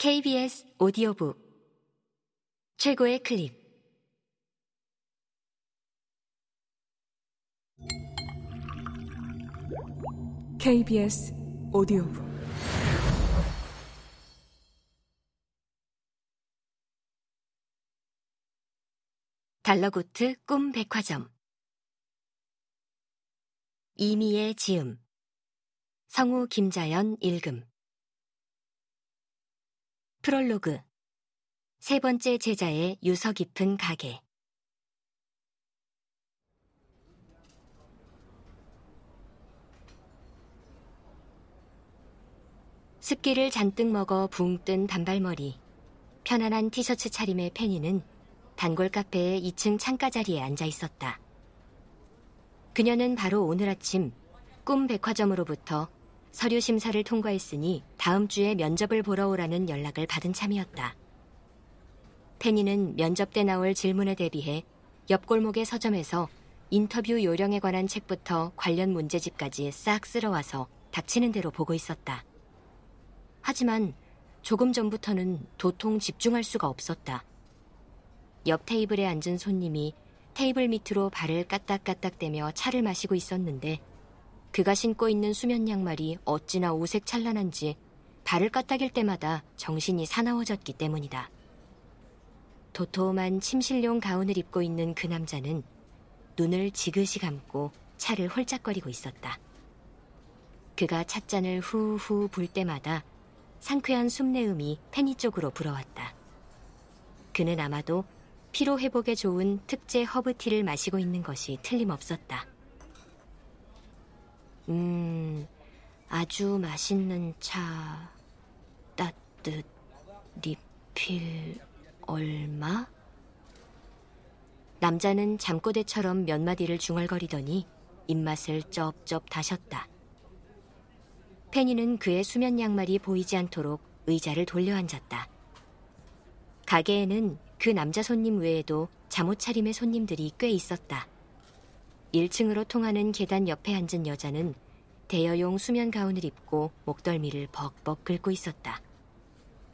KBS 오디오북. 최고의 클립. KBS 오디오북. 달러고트 꿈 백화점. 이미의 지음. 성우 김자연 읽음 프롤로그. 세 번째 제자의 유서 깊은 가게. 습기를 잔뜩 먹어 붕 뜬 단발머리. 편안한 티셔츠 차림의 페니는 단골 카페의 2층 창가 자리에 앉아 있었다. 그녀는 바로 오늘 아침 꿈 백화점으로부터 서류 심사를 통과했으니 다음 주에 면접을 보러 오라는 연락을 받은 참이었다. 페니는 면접 때 나올 질문에 대비해 옆 골목의 서점에서 인터뷰 요령에 관한 책부터 관련 문제집까지 싹 쓸어와서 닥치는 대로 보고 있었다. 하지만 조금 전부터는 도통 집중할 수가 없었다. 옆 테이블에 앉은 손님이 테이블 밑으로 발을 까딱까딱대며 차를 마시고 있었는데 그가 신고 있는 수면 양말이 어찌나 오색 찬란한지 발을 까딱일 때마다 정신이 사나워졌기 때문이다. 도톰한 침실용 가운을 입고 있는 그 남자는 눈을 지그시 감고 차를 홀짝거리고 있었다. 그가 찻잔을 후후 불 때마다 상쾌한 숨내음이 페니 쪽으로 불어왔다. 그는 아마도 피로 회복에 좋은 특제 허브티를 마시고 있는 것이 틀림없었다. 음, 아주 맛있는 차, 따뜻, 리필, 얼마? 남자는 잠꼬대처럼 몇 마디를 중얼거리더니 입맛을 쩝쩝 다셨다. 페니는 그의 수면 양말이 보이지 않도록 의자를 돌려 앉았다. 가게에는 그 남자 손님 외에도 잠옷 차림의 손님들이 꽤 있었다. 1층으로 통하는 계단 옆에 앉은 여자는 대여용 수면 가운을 입고 목덜미를 벅벅 긁고 있었다.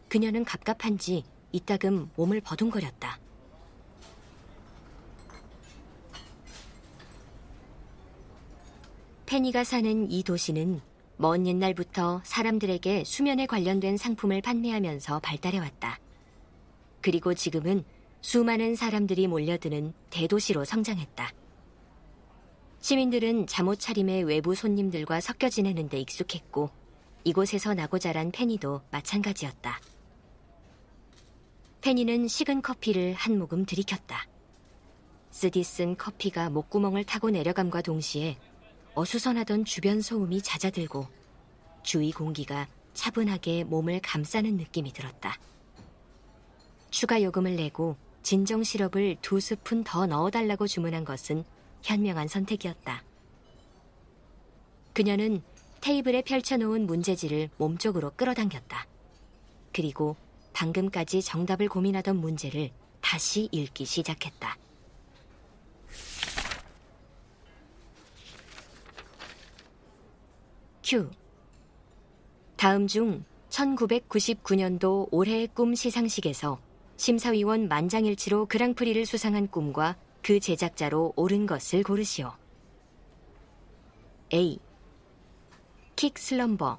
그녀는 갑갑한지 이따금 몸을 버둥거렸다. 페니가 사는 이 도시는 먼 옛날부터 사람들에게 수면에 관련된 상품을 판매하면서 발달해왔다. 그리고 지금은 수많은 사람들이 몰려드는 대도시로 성장했다. 시민들은 잠옷 차림의 외부 손님들과 섞여 지내는 데 익숙했고 이곳에서 나고 자란 페니도 마찬가지였다. 페니는 식은 커피를 한 모금 들이켰다. 쓰디 쓴 커피가 목구멍을 타고 내려감과 동시에 어수선하던 주변 소음이 잦아들고 주위 공기가 차분하게 몸을 감싸는 느낌이 들었다. 추가 요금을 내고 진정 시럽을 두 스푼 더 넣어달라고 주문한 것은 현명한 선택이었다. 그녀는 테이블에 펼쳐놓은 문제지를 몸쪽으로 끌어당겼다. 그리고 방금까지 정답을 고민하던 문제를 다시 읽기 시작했다. 큐. 다음 중 1999년도 올해의 꿈 시상식에서 심사위원 만장일치로 그랑프리를 수상한 꿈과 그 제작자로 옳은 것을 고르시오. A. 킥 슬럼버.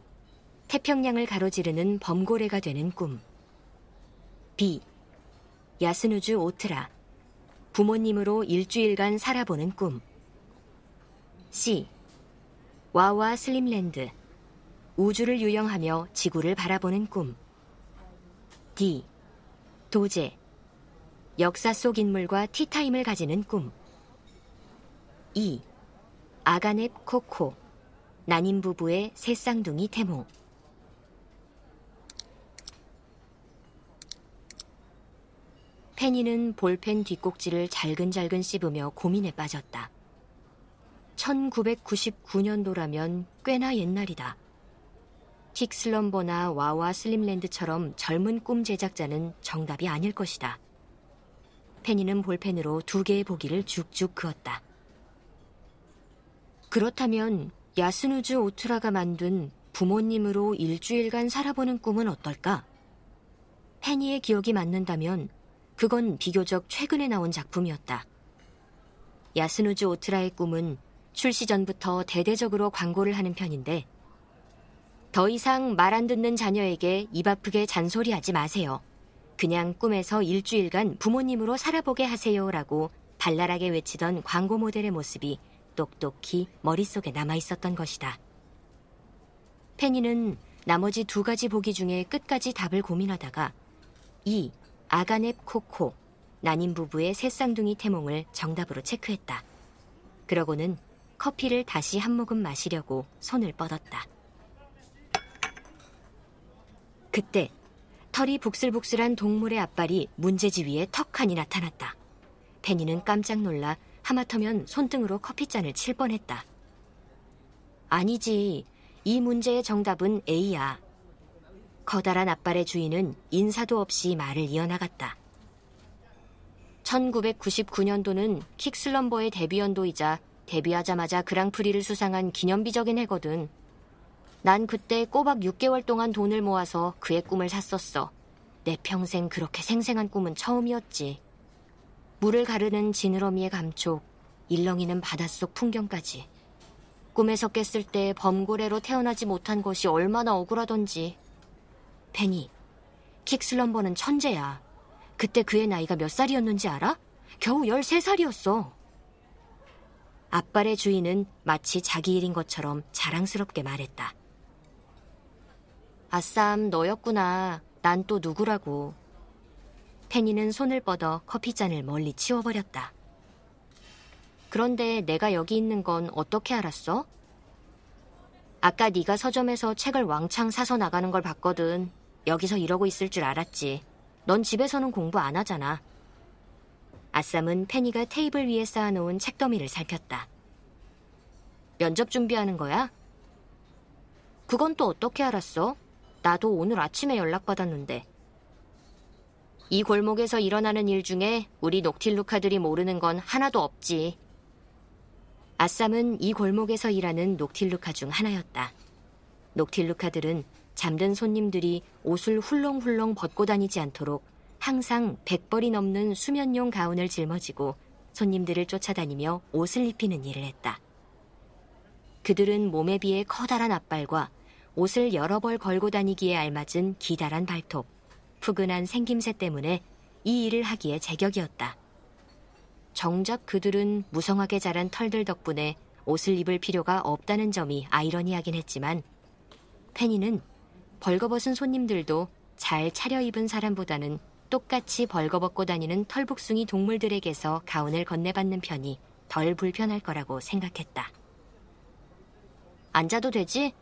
태평양을 가로지르는 범고래가 되는 꿈. B. 야스누즈 오트라. 부모님으로 일주일간 살아보는 꿈. C. 와와 슬립랜드. 우주를 유영하며 지구를 바라보는 꿈. D. 도제. 역사 속 인물과 티타임을 가지는 꿈. 2. 아가넵 코코. 난임 부부의 새 쌍둥이 태몽. 페니는 볼펜 뒷꼭지를 잘근잘근 씹으며 고민에 빠졌다. 1999년도라면 꽤나 옛날이다. 킥슬럼버나 와와 슬림랜드처럼 젊은 꿈 제작자는 정답이 아닐 것이다. 페니는 볼펜으로 두 개의 보기를 쭉쭉 그었다. 그렇다면 야스누즈 오트라가 만든 부모님으로 일주일간 살아보는 꿈은 어떨까? 페니의 기억이 맞는다면 그건 비교적 최근에 나온 작품이었다. 야스누즈 오트라의 꿈은 출시 전부터 대대적으로 광고를 하는 편인데 더 이상 말 안 듣는 자녀에게 입 아프게 잔소리하지 마세요. 그냥 꿈에서 일주일간 부모님으로 살아보게 하세요라고 발랄하게 외치던 광고 모델의 모습이 똑똑히 머릿속에 남아 있었던 것이다. 페니는 나머지 두 가지 보기 중에 끝까지 답을 고민하다가 이 아가넵 코코 난임 부부의 새 쌍둥이 태몽을 정답으로 체크했다. 그러고는 커피를 다시 한 모금 마시려고 손을 뻗었다. 그때 털이 북슬북슬한 동물의 앞발이 문제지 위에 턱하니 나타났다. 페니는 깜짝 놀라 하마터면 손등으로 커피잔을 칠 뻔했다. 아니지. 이 문제의 정답은 A야. 커다란 앞발의 주인은 인사도 없이 말을 이어나갔다. 1999년도는 킥슬럼버의 데뷔 연도이자 데뷔하자마자 그랑프리를 수상한 기념비적인 해거든. 난 그때 꼬박 6개월 동안 돈을 모아서 그의 꿈을 샀었어. 내 평생 그렇게 생생한 꿈은 처음이었지. 물을 가르는 지느러미의 감촉, 일렁이는 바닷속 풍경까지. 꿈에서 깼을 때 범고래로 태어나지 못한 것이 얼마나 억울하던지. 페니, 킥슬럼버는 천재야. 그때 그의 나이가 몇 살이었는지 알아? 겨우 13살이었어. 앞발의 주인은 마치 자기 일인 것처럼 자랑스럽게 말했다. 아쌈, 너였구나. 난 또 누구라고. 페니는 손을 뻗어 커피잔을 멀리 치워버렸다. 그런데 내가 여기 있는 건 어떻게 알았어? 아까 네가 서점에서 책을 왕창 사서 나가는 걸 봤거든. 여기서 이러고 있을 줄 알았지. 넌 집에서는 공부 안 하잖아. 아쌈은 페니가 테이블 위에 쌓아놓은 책더미를 살폈다. 면접 준비하는 거야? 그건 또 어떻게 알았어? 나도 오늘 아침에 연락받았는데. 이 골목에서 일어나는 일 중에 우리 녹틸루카들이 모르는 건 하나도 없지. 아쌈은 이 골목에서 일하는 녹틸루카 중 하나였다. 녹틸루카들은 잠든 손님들이 옷을 훌렁훌렁 벗고 다니지 않도록 항상 100벌이 넘는 수면용 가운을 짊어지고 손님들을 쫓아다니며 옷을 입히는 일을 했다. 그들은 몸에 비해 커다란 앞발과 옷을 여러 벌 걸고 다니기에 알맞은 기다란 발톱, 푸근한 생김새 때문에 이 일을 하기에 제격이었다. 정작 그들은 무성하게 자란 털들 덕분에 옷을 입을 필요가 없다는 점이 아이러니하긴 했지만 페니는 벌거벗은 손님들도 잘 차려입은 사람보다는 똑같이 벌거벗고 다니는 털북숭이 동물들에게서 가운을 건네받는 편이 덜 불편할 거라고 생각했다. 앉아도 되지?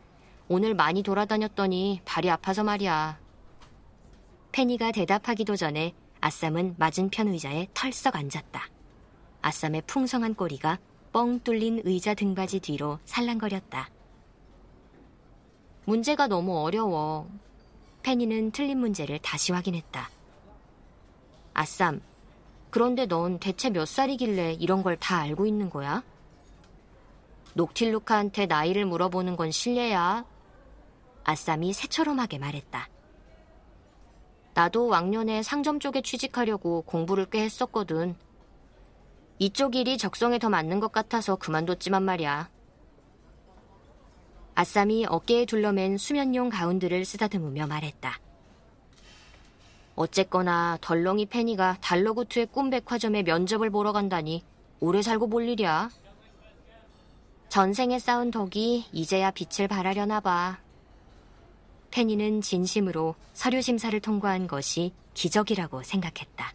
오늘 많이 돌아다녔더니 발이 아파서 말이야. 페니가 대답하기도 전에 아쌈은 맞은편 의자에 털썩 앉았다. 아쌈의 풍성한 꼬리가 뻥 뚫린 의자 등받이 뒤로 살랑거렸다. 문제가 너무 어려워. 페니는 틀린 문제를 다시 확인했다. 아쌈, 그런데 넌 대체 몇 살이길래 이런 걸 다 알고 있는 거야? 녹틸루카한테 나이를 물어보는 건 실례야. 아쌈이 새처럼하게 말했다. 나도 왕년에 상점 쪽에 취직하려고 공부를 꽤 했었거든. 이쪽 일이 적성에 더 맞는 것 같아서 그만뒀지만 말이야. 아쌈이 어깨에 둘러맨 수면용 가운들을 쓰다듬으며 말했다. 어쨌거나 덜렁이 페니가 달러구트의 꿈 백화점에 면접을 보러 간다니 오래 살고 볼 일이야. 전생에 쌓은 덕이 이제야 빛을 발하려나 봐. 페니는 진심으로 서류 심사를 통과한 것이 기적이라고 생각했다.